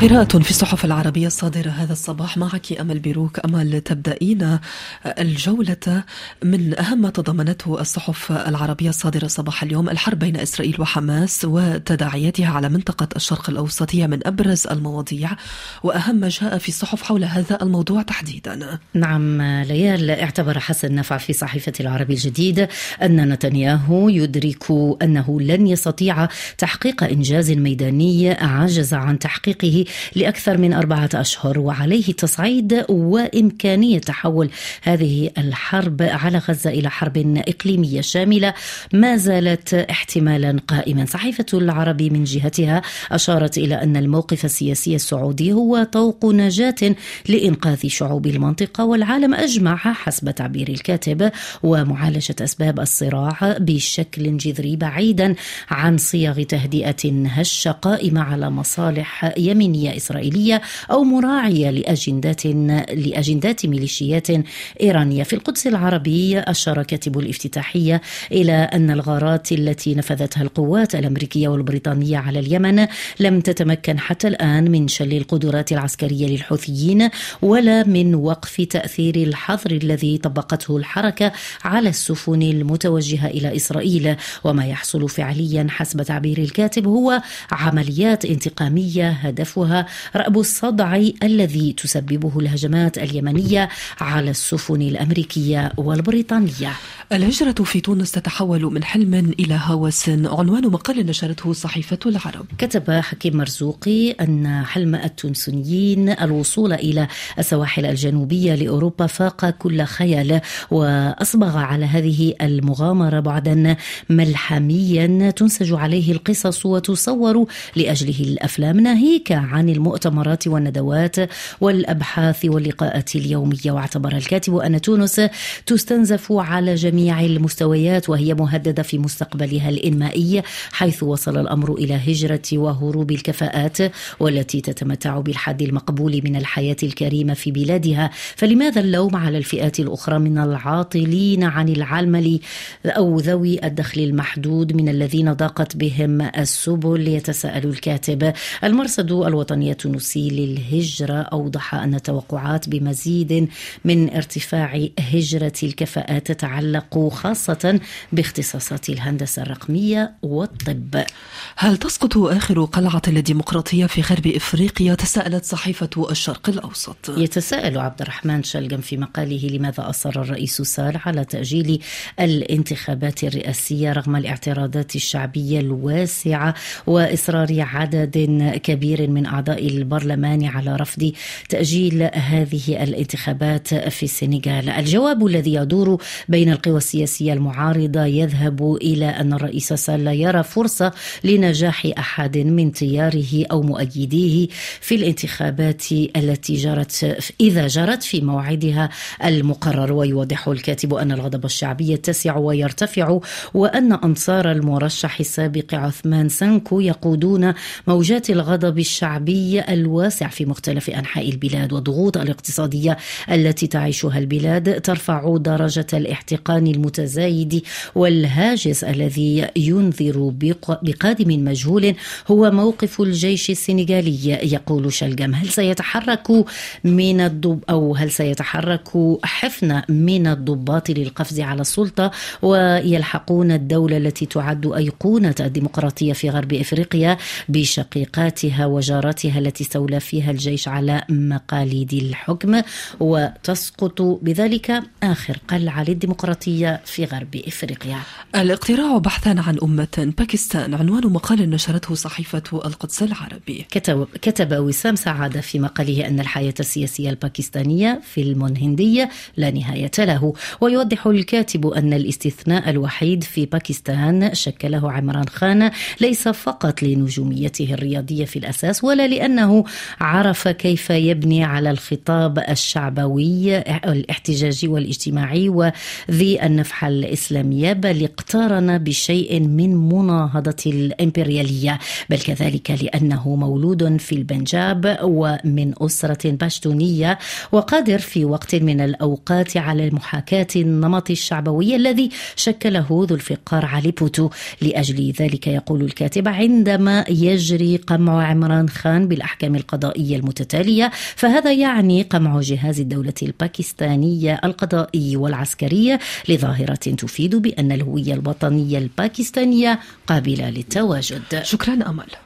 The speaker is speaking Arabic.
قراءة في الصحف العربية الصادرة هذا الصباح. معك أمل بيروك أمل تبدأين الجولة من أهم ما تضمنته الصحف العربية الصادرة صباح اليوم. الحرب بين إسرائيل وحماس وتداعياتها على منطقة الشرق الأوسط هي من أبرز المواضيع وأهم ما جاء في الصحف حول هذا الموضوع تحديدا. نعم ليال اعتبر حسن نفع في صحيفة العربي الجديد أن نتنياهو يدرك أنه لن يستطيع تحقيق إنجاز ميداني عجز عن تحقيقه لأكثر من أربعة أشهر وعليه تصعيد وإمكانية تحول هذه الحرب على غزة إلى حرب إقليمية شاملة. ما زالت احتمالا قائما. صحيفة العربي من جهتها أشارت إلى أن الموقف السياسي السعودي هو طوق نجاة لإنقاذ شعوب المنطقة والعالم أجمع حسب تعبير الكاتب ومعالجة أسباب الصراع بشكل جذري بعيدا عن صيغ تهدئة هشة قائمة على مصالح يمينية. أمنية إسرائيلية أو مراعية لأجندات لأجندات ميليشيات إيرانية. في القدس العربي أشار كاتب الافتتاحية إلى أن الغارات التي نفذتها القوات الأمريكية والبريطانية على اليمن لم تتمكن حتى الآن من شل القدرات العسكرية للحوثيين ولا من وقف تأثير الحظر الذي طبقته الحركة على السفن المتوجهة إلى إسرائيل. وما يحصل فعليا حسب تعبير الكاتب هو عمليات انتقامية هدفها يشبهها رأب الصدع الذي تسببه الهجمات اليمنية على السفن الأمريكية والبريطانية. الهجرة في تونس تتحول من حلم إلى هوس. عنوان مقال نشرته صحيفة العرب. كتب حكيم مرزوقي أن حلم التونسيين الوصول إلى السواحل الجنوبية لأوروبا فاق كل خيال وأصبغ على هذه المغامرة بعدا ملحميا تنسج عليه القصص وتصور لأجله الأفلام. ناهيك عن المؤتمرات والندوات والأبحاث واللقاءات اليومية. واعتبر الكاتب أن تونس تستنزف على جميع المستويات وهي مهددة في مستقبلها الإنمائي حيث وصل الأمر إلى هجرة وهروب الكفاءات والتي تتمتع بالحد المقبول من الحياة الكريمة في بلادها. فلماذا اللوم على الفئات الأخرى من العاطلين عن العمل أو ذوي الدخل المحدود من الذين ضاقت بهم السبل؟ يتساءل الكاتب المرصد الوطني التونسي للهجرة أوضح أن التوقعات بمزيد من ارتفاع هجرة الكفاءات تتعلق خاصة باختصاصات الهندسة الرقمية والطب. هل تسقط آخر قلعة للديمقراطية في غرب إفريقيا؟ تساءلت صحيفة الشرق الأوسط. يتساءل عبد الرحمن شلقم في مقاله لماذا أصر الرئيس سال على تأجيل الانتخابات الرئاسية رغم الاعتراضات الشعبية الواسعة وإصرار عدد كبير من أعضاء البرلمان على رفض تأجيل هذه الانتخابات في السنغال. الجواب الذي يدور بين القوى السياسية المعارضة يذهب إلى أن الرئيس سال لا يرى فرصة لنجاح أحد من تياره أو مؤيديه في الانتخابات التي جرت إذا جرت في موعدها المقرر. ويوضح الكاتب أن الغضب الشعبي يتسع ويرتفع وأن أنصار المرشح السابق عثمان سانكو يقودون موجات الغضب الشعبي الواسع في مختلف أنحاء البلاد والضغوط الاقتصادية التي تعيشها البلاد ترفع درجة الاحتقان المتزايد والهاجس الذي ينذر بقادم مجهول هو موقف الجيش السنغالي يقول شلقم هل سيتحرك من الضب أو هل سيتحرك حفنة من الضباط للقفز على السلطة ويلحقون الدولة التي تعد أيقونة الديمقراطية في غرب إفريقيا بشقيقاتها وجاراتها التي استولى فيها الجيش على مقاليد الحكم وتسقط بذلك آخر قلعة للديمقراطية في غرب إفريقيا. الاقتراع بحثا عن أمة باكستان عنوان مقال نشرته صحيفة القدس العربي. كتب, كتب وسام سعادة في مقاله أن الحياة السياسية الباكستانية فيلم هندي لا نهاية له. ويوضح الكاتب أن الاستثناء الوحيد في باكستان شكله عمران خان ليس فقط لنجوميته الرياضية في الأساس ولا لأنه عرف كيف يبني على الخطاب الشعبوي الاحتجاجي والاجتماعي وذي النفحة الإسلامية بل اقترن بشيء من مناهضة الإمبريالية بل كذلك لأنه مولود في البنجاب ومن أسرة باشتونية وقادر في وقت من الأوقات على محاكاة النمط الشعبوي الذي شكله ذو الفقار علي بوتو لأجل ذلك يقول الكاتب عندما يجري قمع عمران خان خان بالأحكام القضائية المتتالية فهذا يعني قمع جهاز الدولة الباكستانية القضائي والعسكرية لظاهرة تفيد بأن الهوية الوطنية الباكستانية قابلة للتواجد. شكرا أمل.